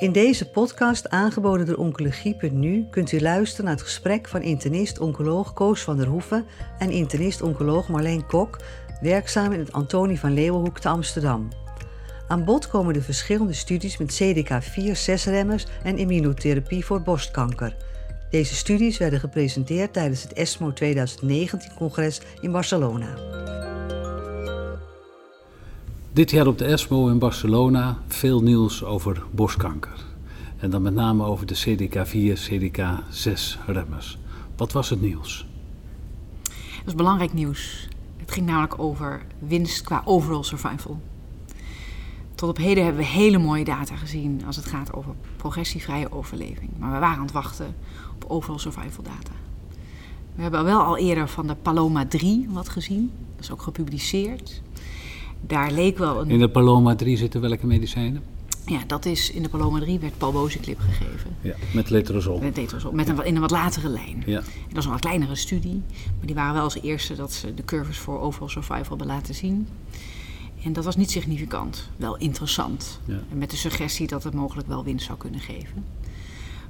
In deze podcast, aangeboden door Oncologie.nu, kunt u luisteren naar het gesprek van internist-oncoloog Koos van der Hoeven en internist-oncoloog Marleen Kok, werkzaam in het Antonie van Leeuwenhoek te Amsterdam. Aan bod komen de verschillende studies met CDK4-6-remmers en immunotherapie voor borstkanker. Deze studies werden gepresenteerd tijdens het ESMO 2019-congres in Barcelona. Dit jaar op de ESMO in Barcelona veel nieuws over borstkanker. En dan met name over de CDK4, CDK6-remmers. Wat was het nieuws? Dat is belangrijk nieuws. Het ging namelijk over winst qua overall survival. Tot op heden hebben we hele mooie data gezien als het gaat over progressievrije overleving. Maar we waren aan het wachten op overall survival data. We hebben wel al eerder van de Paloma 3 wat gezien. Dat is ook gepubliceerd. Daar leek wel een... In de Paloma 3 zitten welke medicijnen? Ja, dat is in de Paloma 3 werd palbociclip gegeven. Ja, met letrozol. Met letrozol, met een, in een wat latere lijn. Ja. En dat is een wat kleinere studie. Maar die waren wel als eerste dat ze de curves voor overall survival hebben laten zien. En dat was niet significant. Wel interessant. Ja. En met de suggestie dat het mogelijk wel winst zou kunnen geven.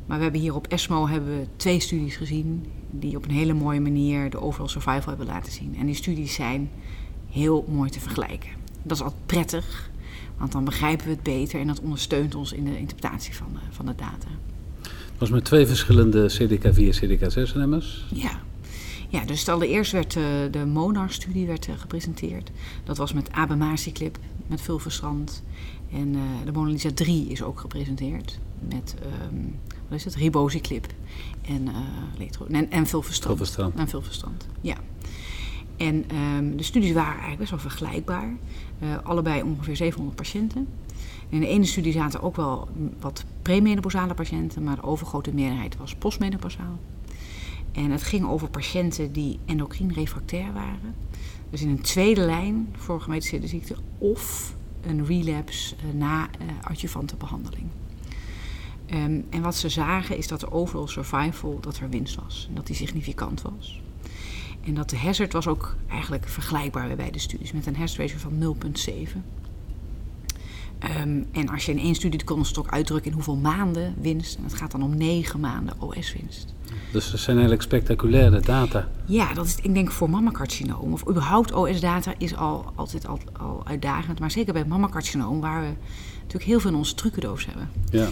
Maar we hebben hier op ESMO hebben we twee studies gezien... die op een hele mooie manier de overall survival hebben laten zien. En die studies zijn heel mooi te vergelijken. Dat is altijd prettig, want dan begrijpen we het beter... en dat ondersteunt ons in de interpretatie van de, van de data. Het was met twee verschillende CDK4, CDK6-remmers. Ja. Ja, dus allereerst werd uh, de MONAR-studie werd, uh, gepresenteerd. Dat was met abemaciclib, met vulverstrand. En uh, de Mona Lisa 3 is ook gepresenteerd met, um, wat is het, ribociclib en, letro, en, en vulverstrand. Vulverstrand. En vulverstrand, ja. En um, de studies waren eigenlijk best wel vergelijkbaar. allebei ongeveer 700 patiënten. In de ene studie zaten ook wel wat premenopausale patiënten, maar de overgrote meerderheid was postmenopausaal. En het ging over patiënten die endocrine refractair waren. Dus in een tweede lijn voor gemetastaseerde ziekte of een relapse uh, na uh, adjuvante behandeling. Um, en wat ze zagen is dat de overall survival, dat er winst was. En dat die significant was. En dat de hazard was ook eigenlijk vergelijkbaar bij beide studies. Met een hazard ratio van 0,7. Um, en als je in één studie kon het ook uitdrukken in hoeveel maanden winst. En het gaat dan om negen maanden OS-winst. Dus dat zijn eigenlijk spectaculaire data. Ja, dat is, ik denk voor mammacarcinoom, of überhaupt OS-data is al, altijd al, al uitdagend. Maar zeker bij mammacarcinoom, waar we natuurlijk heel veel in onze trucendoos hebben. Ja.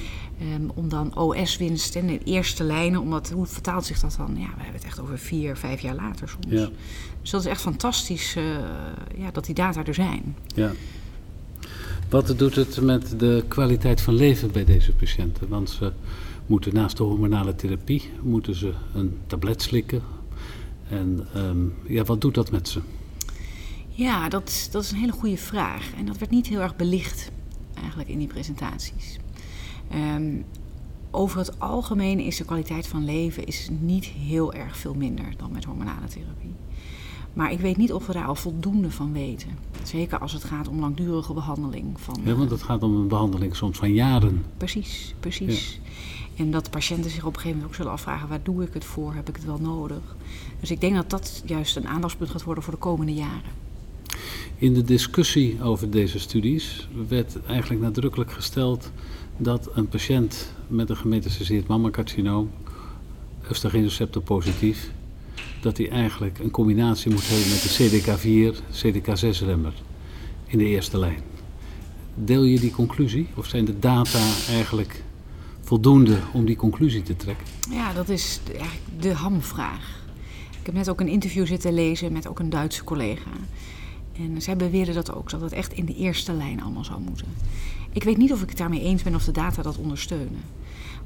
Um, om dan OS-winst in de eerste lijnen, omdat, hoe vertaalt zich dat dan? Ja, we hebben het echt over vier, vijf jaar later soms. Ja. Dus dat is echt fantastisch uh, ja, dat die data er zijn. Ja. Wat doet het met de kwaliteit van leven bij deze patiënten? Want ze moeten naast de hormonale therapie moeten ze een tablet slikken. En um, ja, wat doet dat met ze? Ja, dat, dat is een hele goede vraag. En dat werd niet heel erg belicht eigenlijk in die presentaties. Um, over het algemeen is de kwaliteit van leven is niet heel erg veel minder dan met hormonale therapie. Maar ik weet niet of we daar al voldoende van weten. Zeker als het gaat om langdurige behandeling. Van, ja, want het gaat om een behandeling soms van jaren. Precies, precies. Ja. En dat patiënten zich op een gegeven moment ook zullen afvragen: waar doe ik het voor? Heb ik het wel nodig? Dus ik denk dat dat juist een aandachtspunt gaat worden voor de komende jaren. In de discussie over deze studies werd eigenlijk nadrukkelijk gesteld dat een patiënt met een gemetastaseerd mammacarcinoom, oestrogeenreceptor positief, dat hij eigenlijk een combinatie moet hebben met de CDK4, CDK6-remmer in de eerste lijn. Deel je die conclusie of zijn de data eigenlijk voldoende om die conclusie te trekken? Ja, dat is eigenlijk de hamvraag. Ik heb net ook een interview zitten lezen met ook een Duitse collega. En zij beweerden dat ook, dat het echt in de eerste lijn allemaal zou moeten. Ik weet niet of ik het daarmee eens ben of de data dat ondersteunen.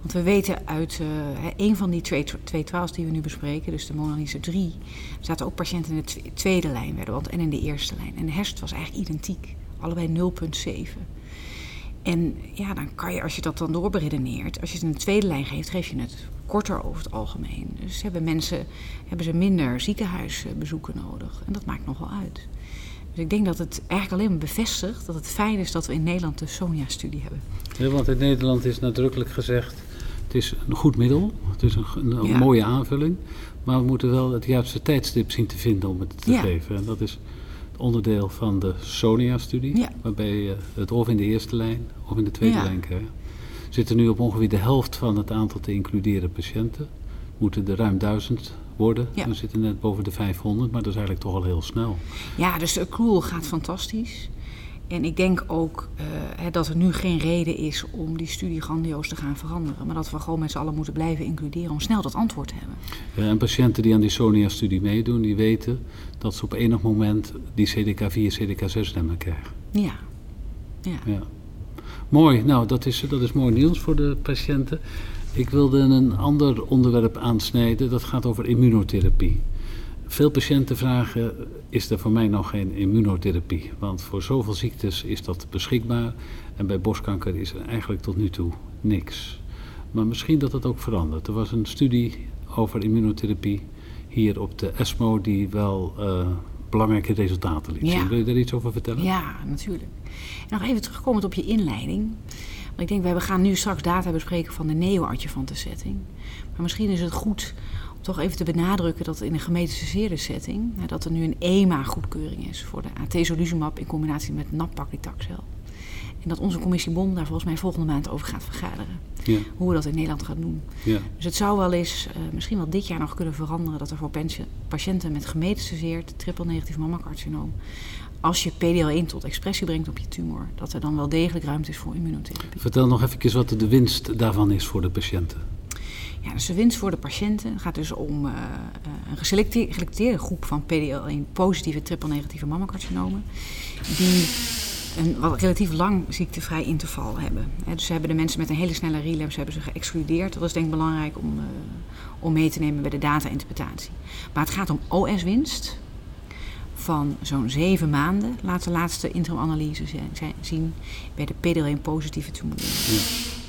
Want we weten uit een van die twee, twee trials die we nu bespreken, dus de Mona Lisa 3, zaten ook patiënten in de tweede lijn want en in de eerste lijn. En de herst was eigenlijk identiek, allebei 0,7. En ja, dan kan je, als je dat dan doorberedeneert, als je het in de tweede lijn geeft, geef je het korter over het algemeen. Dus hebben mensen hebben ze minder ziekenhuisbezoeken nodig. En dat maakt nog wel uit. Dus ik denk dat het eigenlijk alleen maar bevestigt dat het fijn is dat we in Nederland de SONIA-studie hebben. Ja, want in Nederland is nadrukkelijk gezegd, het is een goed middel, het is een, een, een ja. mooie aanvulling, maar we moeten wel het juiste tijdstip zien te vinden om het te Ja. geven. En dat is het onderdeel van de SONIA-studie, Ja. waarbij je het of in de eerste lijn of in de tweede lijn krijgt. zitten nu op ongeveer de helft van het aantal te includeren patiënten. Moeten er ruim duizend worden. Ja. We zitten net boven de 500, maar dat is eigenlijk toch al heel snel. Ja, dus de accrual gaat fantastisch. En ik denk ook eh, dat er nu geen reden is om die studie grandioos te gaan veranderen. Maar dat we gewoon met z'n allen moeten blijven includeren om snel dat antwoord te hebben. Ja, en patiënten die aan die SONIA-studie meedoen, die weten dat ze op enig moment die CDK4, CDK6-remmen krijgen. Ja. ja. Ja. Mooi, nou dat is, dat is mooi nieuws voor de patiënten. Ik wilde een ander onderwerp aansnijden, dat gaat over immunotherapie. Veel patiënten vragen, is er voor mij nog geen immunotherapie? Want voor zoveel ziektes is dat beschikbaar en bij borstkanker is er eigenlijk tot nu toe niks. Maar misschien dat het ook verandert. Er was een studie over immunotherapie hier op de ESMO die wel eh, belangrijke resultaten liet Ja. zien. Wil je daar iets over vertellen? Ja, natuurlijk. En nog even terugkomend op je inleiding. Want ik denk, we gaan nu straks data bespreken van de neo-adjuvante setting. Maar misschien is het goed om toch even te benadrukken dat in een gemetastaseerde setting... dat er nu een EMA-goedkeuring is voor de atezolizumab in combinatie met nab-paclitaxel. En dat onze commissie BOM daar volgens mij volgende maand over gaat vergaderen. Ja, Hoe we dat in Nederland gaan doen. ja. Dus het zou wel eens, eh, misschien wel dit jaar nog kunnen veranderen... dat er voor patiënten met gemetastaseerd triple-negatief mammacarcinoom... als je PDL1 tot expressie brengt op je tumor... dat er dan wel degelijk ruimte is voor immunotherapie. Vertel nog even wat de winst daarvan is voor de patiënten. Ja, dus de winst voor de patiënten gaat dus om eh, eh, een geselecte- geselecteerde groep van PDL1 positieve triple-negatieve mammacarcinomen... die een wat relatief lang ziektevrij interval hebben. Dus ze hebben de mensen met een hele snelle relapse hebben ze geëxcludeerd. Dat is denk ik belangrijk om, eh, om mee te nemen bij de data-interpretatie. Maar het gaat om OS-winst van zo'n zeven maanden. Laat de laatste interim-analyse zijn- zien bij de PDL1-positieve tumoren.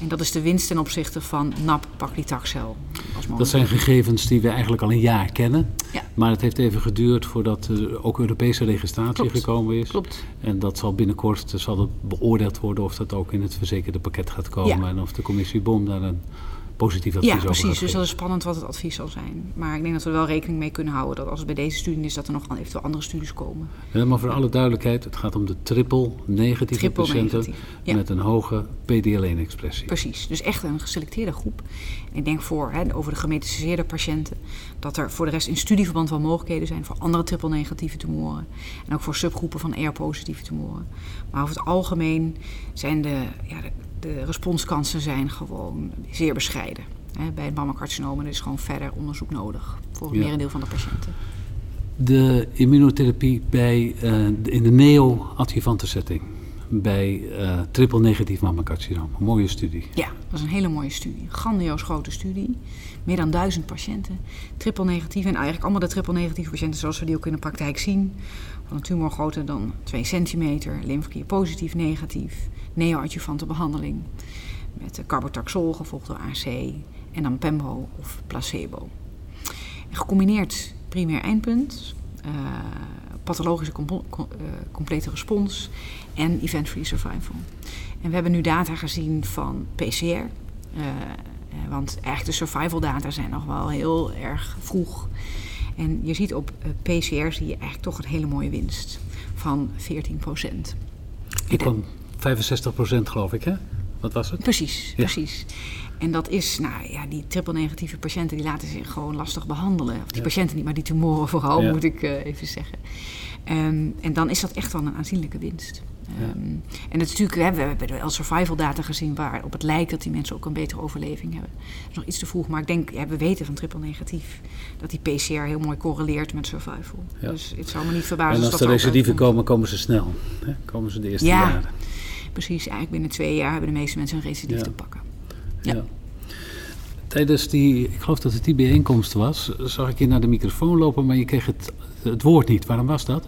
En dat is de winst ten opzichte van NAP-paclitaxel. als Dat zijn gegevens die we eigenlijk al een jaar kennen. Ja. Maar het heeft even geduurd voordat er ook Europese registratie Klopt. gekomen is. Klopt. En dat zal binnenkort zal het beoordeeld worden of dat ook in het verzekerde pakket gaat komen. Ja. En of de commissie BOM daar een positief advies Ja, over precies. Dus dat is spannend wat het advies zal zijn. Maar ik denk dat we er wel rekening mee kunnen houden dat als het bij deze studie is, dat er nog eventueel andere studies komen. Ja, maar voor alle duidelijkheid, het gaat om de triple negatieve Triple patiënten ja. met een hoge PDL1-expressie. Precies. Dus echt een geselecteerde groep. Ik denk voor, hè, over de gemetastaseerde patiënten, dat er voor de rest in studieverband wel mogelijkheden zijn voor andere triple-negatieve tumoren. En ook voor subgroepen van ER-positieve tumoren. Maar over het algemeen zijn de, ja, de, de responskansen zijn gewoon zeer bescheiden. Hè, bij het mammacarcinoom is gewoon verder onderzoek nodig voor het Ja. merendeel van de patiënten. De immunotherapie bij, eh, in de neo-adjuvante setting. Bij eh triple negatief mammacarcinoom. Een mooie studie. Ja, dat is een hele mooie studie. Grandioos grote studie. Meer dan duizend patiënten. Triple negatief. En eigenlijk allemaal de triple negatieve patiënten zoals we die ook in de praktijk zien. Van een tumor groter dan 2 centimeter. Lymfeklier positief, negatief. Neoadjuvante behandeling. Met carbotaxol gevolgd door AC. En dan pembro of placebo. Gecombineerd primair eindpunt. eh, pathologische eh, complete respons en event-free survival. En we hebben nu data gezien van PCR. eh, eh, want eigenlijk de survival data zijn nog wel heel erg vroeg. En je ziet op PCR zie je eigenlijk toch een hele mooie winst van 14 procent. Die kwam 65% geloof ik, hè? Wat was het? Precies, Ja. precies. En dat is, nou ja, die triple-negatieve patiënten die laten zich gewoon lastig behandelen. Of die Ja. patiënten niet, maar die tumoren vooral, Ja. moet ik eh, even zeggen. Ehm, en dan is dat echt wel een aanzienlijke winst. Ehm, en het is natuurlijk, hè, we hebben wel survival data gezien waarop het lijkt dat die mensen ook een betere overleving hebben. Dat is nog iets te vroeg, maar ik denk, ja, we weten van triple negatief dat die PCR heel mooi correleert met survival. Dus het zou me niet verbazen en als dat de dat uitkomt. komen, komen ze snel. Hè? Komen ze de eerste Ja. jaren. Precies, eigenlijk binnen twee jaar hebben de meeste mensen een recidief Ja. te pakken. Ja. Ja. Tijdens die, ik geloof dat het die bijeenkomst was, zag ik je naar de microfoon lopen, maar je kreeg het, het woord niet. Waarom was dat?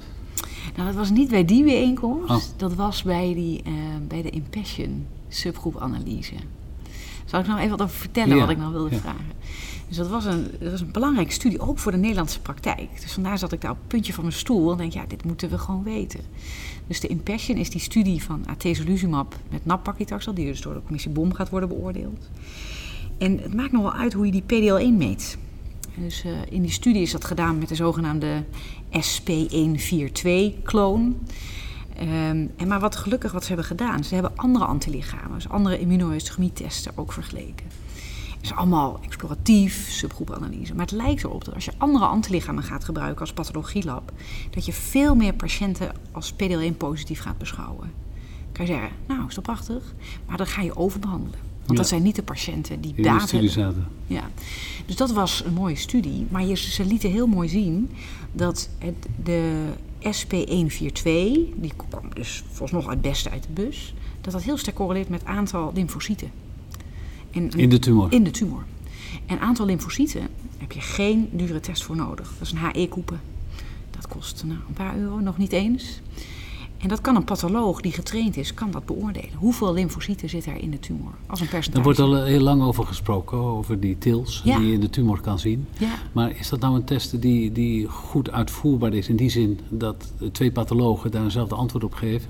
Nou, dat was niet bij die bijeenkomst. Oh. Dat was bij, die, eh, bij de Impassion subgroepanalyse. Zal ik nog even wat over vertellen Ja, wat ik nog wilde ja. vragen? Dus dat was, een, een belangrijke studie, ook voor de Nederlandse praktijk. Dus vandaar zat ik daar op het puntje van mijn stoel en denk, ja, dit moeten we gewoon weten. Dus de Impassion is die studie van atezolizumab met nab-paclitaxel, die dus door de commissie BOM gaat worden beoordeeld. En het maakt nog wel uit hoe je die PDL1 meet. Dus eh, in die studie is dat gedaan met de zogenaamde SP142-kloon. Ehm, en maar wat gelukkig wat ze hebben gedaan, ze hebben andere antilichamen, dus andere immunohistochemie-testen ook vergeleken. Is allemaal exploratief, subgroepanalyse. Maar het lijkt erop dat als je andere antilichamen gaat gebruiken als pathologielab, dat je veel meer patiënten als PDL1 positief gaat beschouwen. Kan je zeggen, nou is dat prachtig, maar dan ga je overbehandelen. Want dat zijn niet de patiënten die In de data studie zaten. Ja, dus dat was een mooie studie. Maar je, ze lieten heel mooi zien dat het, de SP142, die kwam dus volgens nog het beste uit de bus, dat dat heel sterk correleert met het aantal lymfocyten. In de tumor. in de tumor. En aantal lymfocyten heb je geen dure test voor nodig. Dat is een HE-koepen. Dat kost nou, een paar euro, nog niet eens. En dat kan een patholoog die getraind is, kan dat beoordelen. Hoeveel lymfocyten zit er in de tumor? Als een percentage. Daar wordt al heel lang over gesproken, over die TILs Ja. die je in de tumor kan zien. Ja. Maar is dat nou een test die, die goed uitvoerbaar is in die zin dat twee pathologen daar eenzelfde antwoord op geven?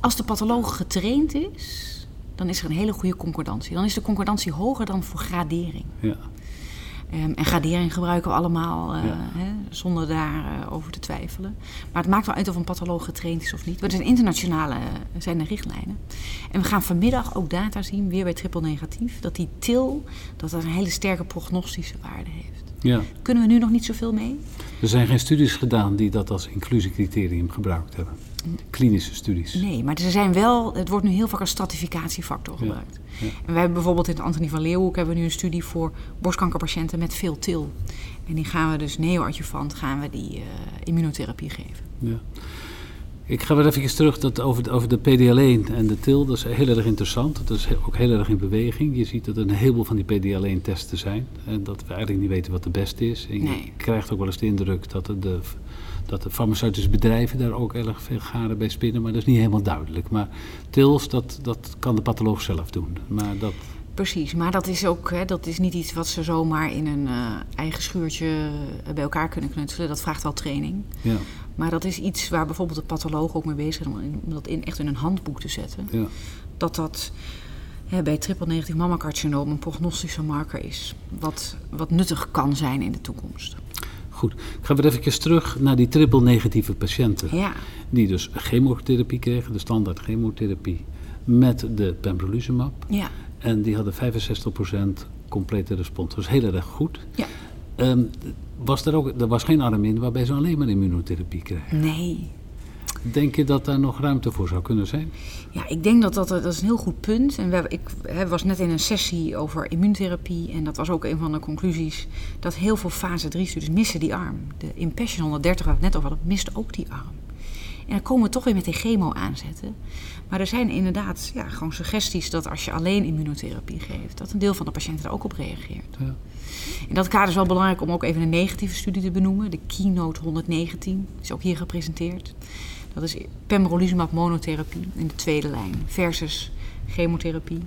Als de patholoog getraind is, dan is er een hele goede concordantie. Dan is de concordantie hoger dan voor gradering. Ja. Ehm, en gradering gebruiken we allemaal eh, Ja. hè, zonder daarover over te twijfelen. Maar het maakt wel uit of een patholoog getraind is of niet. Want er zijn internationale eh, zijn er richtlijnen. En we gaan vanmiddag ook data zien, weer bij triple negatief, dat die TIL dat dat een hele sterke prognostische waarde heeft. ja. Kunnen we nu nog niet zoveel mee? Er zijn geen studies gedaan die dat als inclusiecriterium gebruikt hebben. Klinische studies. Nee, maar er zijn wel, het wordt nu heel vaak als stratificatiefactor gebruikt. ja. En wij hebben bijvoorbeeld in het Antonie van Leeuwenhoek hebben we nu een studie voor borstkankerpatiënten met veel til. En die gaan we dus neoadjuvant gaan we die eh, immunotherapie geven. Ja. Ik ga weer even terug dat over, de- over de PDL1 en de TIL. Dat is heel erg interessant. Dat is ook heel erg in beweging. Je ziet dat er een heleboel van die PDL1-testen zijn. En dat we eigenlijk niet weten wat de beste is. En je Nee. krijgt ook wel eens de indruk dat de, de, dat de farmaceutische bedrijven daar ook erg veel garen bij spinnen. Maar dat is niet helemaal duidelijk. Maar TILs, dat, dat kan de patholoog zelf doen. Maar dat, Precies, maar dat is ook hè, dat is niet iets wat ze zomaar in een eh, eigen schuurtje eh, bij elkaar kunnen knutselen. Dat vraagt wel training. ja, Maar dat is iets waar bijvoorbeeld de patholoog ook mee bezig is om dat in, echt in een handboek te zetten. ja. dat dat hè, bij triple negatief mammacarcinoom een prognostische marker is. Wat, wat nuttig kan zijn in de toekomst. Goed. Ik ga weer even terug naar die triple negatieve patiënten. Ja, Die dus chemotherapie kregen, de standaard chemotherapie, met de pembrolizumab. ja, En die hadden 65% complete respons. Dat is heel erg goed. ja. Ehm, was er, ook, er was geen arm in waarbij ze alleen maar immunotherapie kregen. Nee. Denk je dat daar nog ruimte voor zou kunnen zijn? Ja, ik denk dat dat, dat is een heel goed punt. En we ik hè, was net in een sessie over immuuntherapie. En dat was ook een van de conclusies. Dat heel veel fase 3 studies missen die arm. De Impassion 130 waar we het net over hadden, mist ook die arm. En dan komen we toch weer met die chemo aanzetten. Maar er zijn inderdaad ja, gewoon suggesties dat als je alleen immunotherapie geeft, dat een deel van de patiënten er ook op reageert. Ja. In dat kader is wel belangrijk om ook even een negatieve studie te benoemen. De Keynote 119 is ook hier gepresenteerd. Dat is pembrolizumab monotherapie in de tweede lijn versus chemotherapie.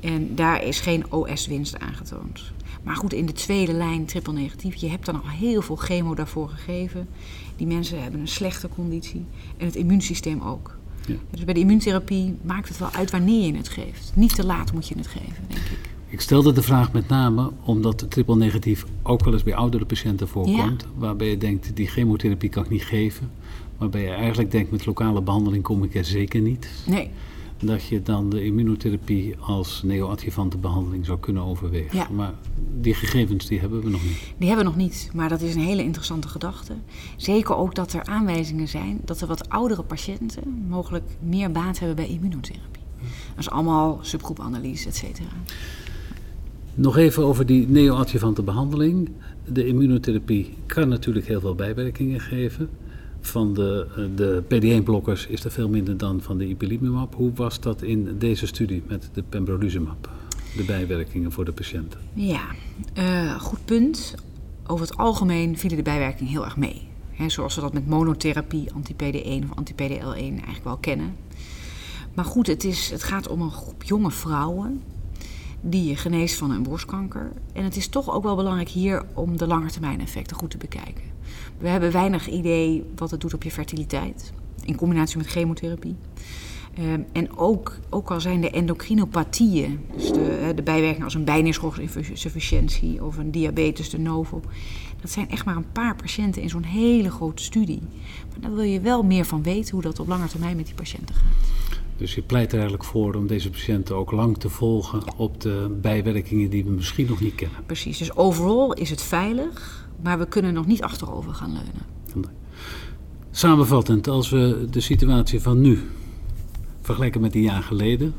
En daar is geen OS-winst aangetoond. Maar goed, in de tweede lijn triple negatief, je hebt dan al heel veel chemo daarvoor gegeven. Die mensen hebben een slechte conditie en het immuunsysteem ook. Ja. Dus bij de immuuntherapie maakt het wel uit wanneer je het geeft. Niet te laat moet je het geven, denk ik. Ik stelde de vraag met name omdat triple negatief ook wel eens bij oudere patiënten voorkomt. Waarbij je denkt, die chemotherapie kan ik niet geven. Waarbij je eigenlijk denkt, met lokale behandeling kom ik er zeker niet. Nee, Dat je dan de immunotherapie als neoadjuvante behandeling zou kunnen overwegen. Ja. Maar die gegevens die hebben we nog niet. Die hebben we nog niet, maar dat is een hele interessante gedachte. Zeker ook dat er aanwijzingen zijn dat er wat oudere patiënten mogelijk meer baat hebben bij immunotherapie. Dat is allemaal subgroepanalyse, et cetera. Nog even over die neoadjuvante behandeling. De immunotherapie kan natuurlijk heel veel bijwerkingen geven. Van de, de PD-1-blokkers is er veel minder dan van de ipilimumab. Hoe was dat in deze studie met de pembrolizumab? De bijwerkingen voor de patiënten. Ja, eh, goed punt. Over het algemeen vielen de bijwerkingen heel erg mee. Zoals we dat met monotherapie, anti-PD1 of anti-PDL1 eigenlijk wel kennen. Maar goed, het, is, het gaat om een groep jonge vrouwen die geneest van een borstkanker. En het is toch ook wel belangrijk hier om de langetermijneffecten goed te bekijken. We hebben weinig idee wat het doet op je fertiliteit in combinatie met chemotherapie. Ehm, en ook, ook al zijn de endocrinopathieën, dus de, de bijwerking als een bijninschoolinsufficiëntie of een diabetes de novo, dat zijn echt maar een paar patiënten in zo'n hele grote studie. Maar dan wil je wel meer van weten hoe dat op lange termijn met die patiënten gaat. Dus je pleit er eigenlijk voor om deze patiënten ook lang te volgen op de bijwerkingen die we misschien nog niet kennen. Precies, dus overal is het veilig, maar we kunnen nog niet achterover gaan leunen. Samenvattend, als we de situatie van nu vergelijken met een jaar geleden,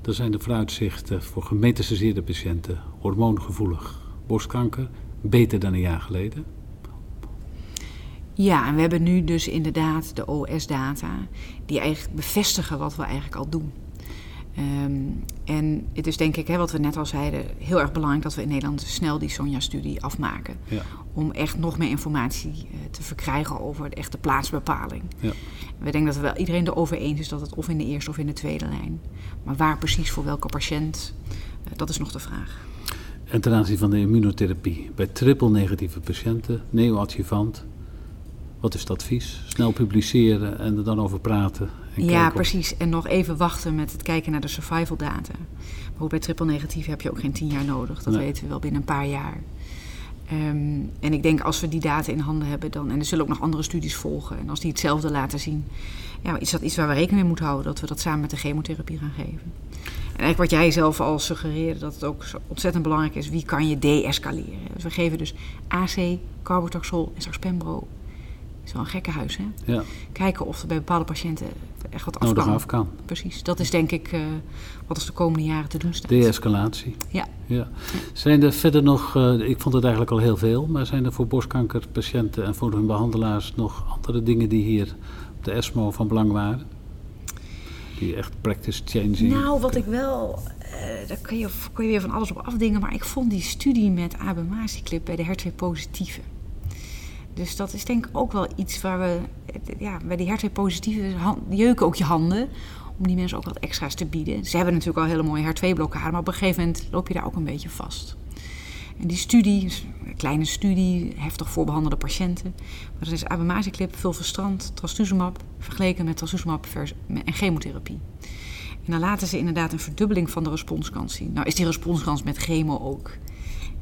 dan zijn de vooruitzichten voor gemetastaseerde patiënten hormoongevoelig borstkanker beter dan een jaar geleden. Ja, en we hebben nu dus inderdaad de OS-data die eigenlijk bevestigen wat we eigenlijk al doen. Ehm, en het is denk ik, hè, wat we net al zeiden, heel erg belangrijk dat we in Nederland snel die Sonja-studie afmaken. Ja. Om echt nog meer informatie uh, te verkrijgen over de echte plaatsbepaling. Ja. We denken dat we wel iedereen erover eens is dat het of in de eerste of in de tweede lijn. Maar waar precies voor welke patiënt, uh, dat is nog de vraag. En ten aanzien van de immunotherapie, bij triple-negatieve patiënten, neoadjuvant, wat is het advies? Snel publiceren en er dan over praten. Ja, precies. En nog even wachten met het kijken naar de survival data. Maar bij triple negatief heb je ook geen tien jaar nodig. Dat weten we wel binnen een paar jaar. Um, en ik denk als we die data in handen hebben, dan, en er zullen ook nog andere studies volgen. En als die hetzelfde laten zien, ja, is dat iets waar we rekening mee moeten houden. Dat we dat samen met de chemotherapie gaan geven. En eigenlijk wat jij zelf al suggereerde, dat het ook ontzettend belangrijk is, wie kan je de-escaleren. Dus we geven dus AC, carbotaxol en straks pembro Zo'n gekke huis, hè? Ja. Kijken of er bij bepaalde patiënten echt wat af kan. af kan. Precies. Dat is denk ik uh, wat ons de komende jaren te doen staat. De-escalatie. Ja. ja. Zijn er verder nog, uh, ik vond het eigenlijk al heel veel, maar zijn er voor borstkankerpatiënten en voor hun behandelaars nog andere dingen die hier op de ESMO van belang waren? Die echt practice changing. Nou, wat ik wel uh, daar kun je, kun je weer van alles op afdingen. Maar ik vond die studie met abemaciclip bij de HER2-positieve. Dus dat is denk ik ook wel iets waar we, ja, bij die HER2-positieve jeuken ook je handen. Om die mensen ook wat extra's te bieden. Ze hebben natuurlijk al hele mooie HER2-blokkade, maar op een gegeven moment loop je daar ook een beetje vast. En die studie, een kleine studie, heftig voorbehandelde patiënten. Maar dat is abemaciclib, fulvestrant, trastuzumab, vergeleken met trastuzumab en chemotherapie. En dan laten ze inderdaad een verdubbeling van de responskans zien. Nou is die responskans met chemo ook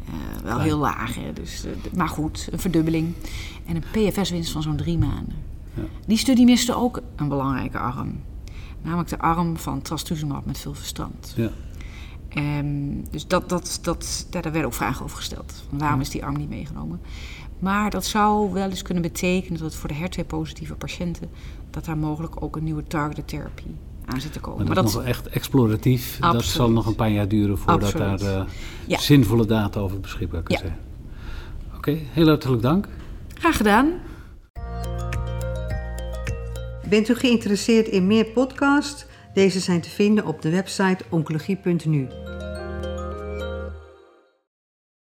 uh, wel heel laag. Hè? Dus, uh, maar goed, een verdubbeling. En een PFS-winst van zo'n drie maanden. Ja. Die studie miste ook een belangrijke arm. Namelijk de arm van trastuzumab met veel verstand. Ja. Um, dus dat, dat, dat, daar werden ook vragen over gesteld. Van waarom is die arm niet meegenomen? Maar dat zou wel eens kunnen betekenen dat voor de HER2-positieve patiënten... dat daar mogelijk ook een nieuwe targeted therapie aan zit te komen. Maar, dat, is nog echt exploratief. Dat zal nog een paar jaar duren voordat daar uh, zinvolle data over beschikbaar kunnen zijn. Oké, heel hartelijk dank. Graag gedaan. Bent u geïnteresseerd in meer podcasts? Deze zijn te vinden op de website oncologie.nu.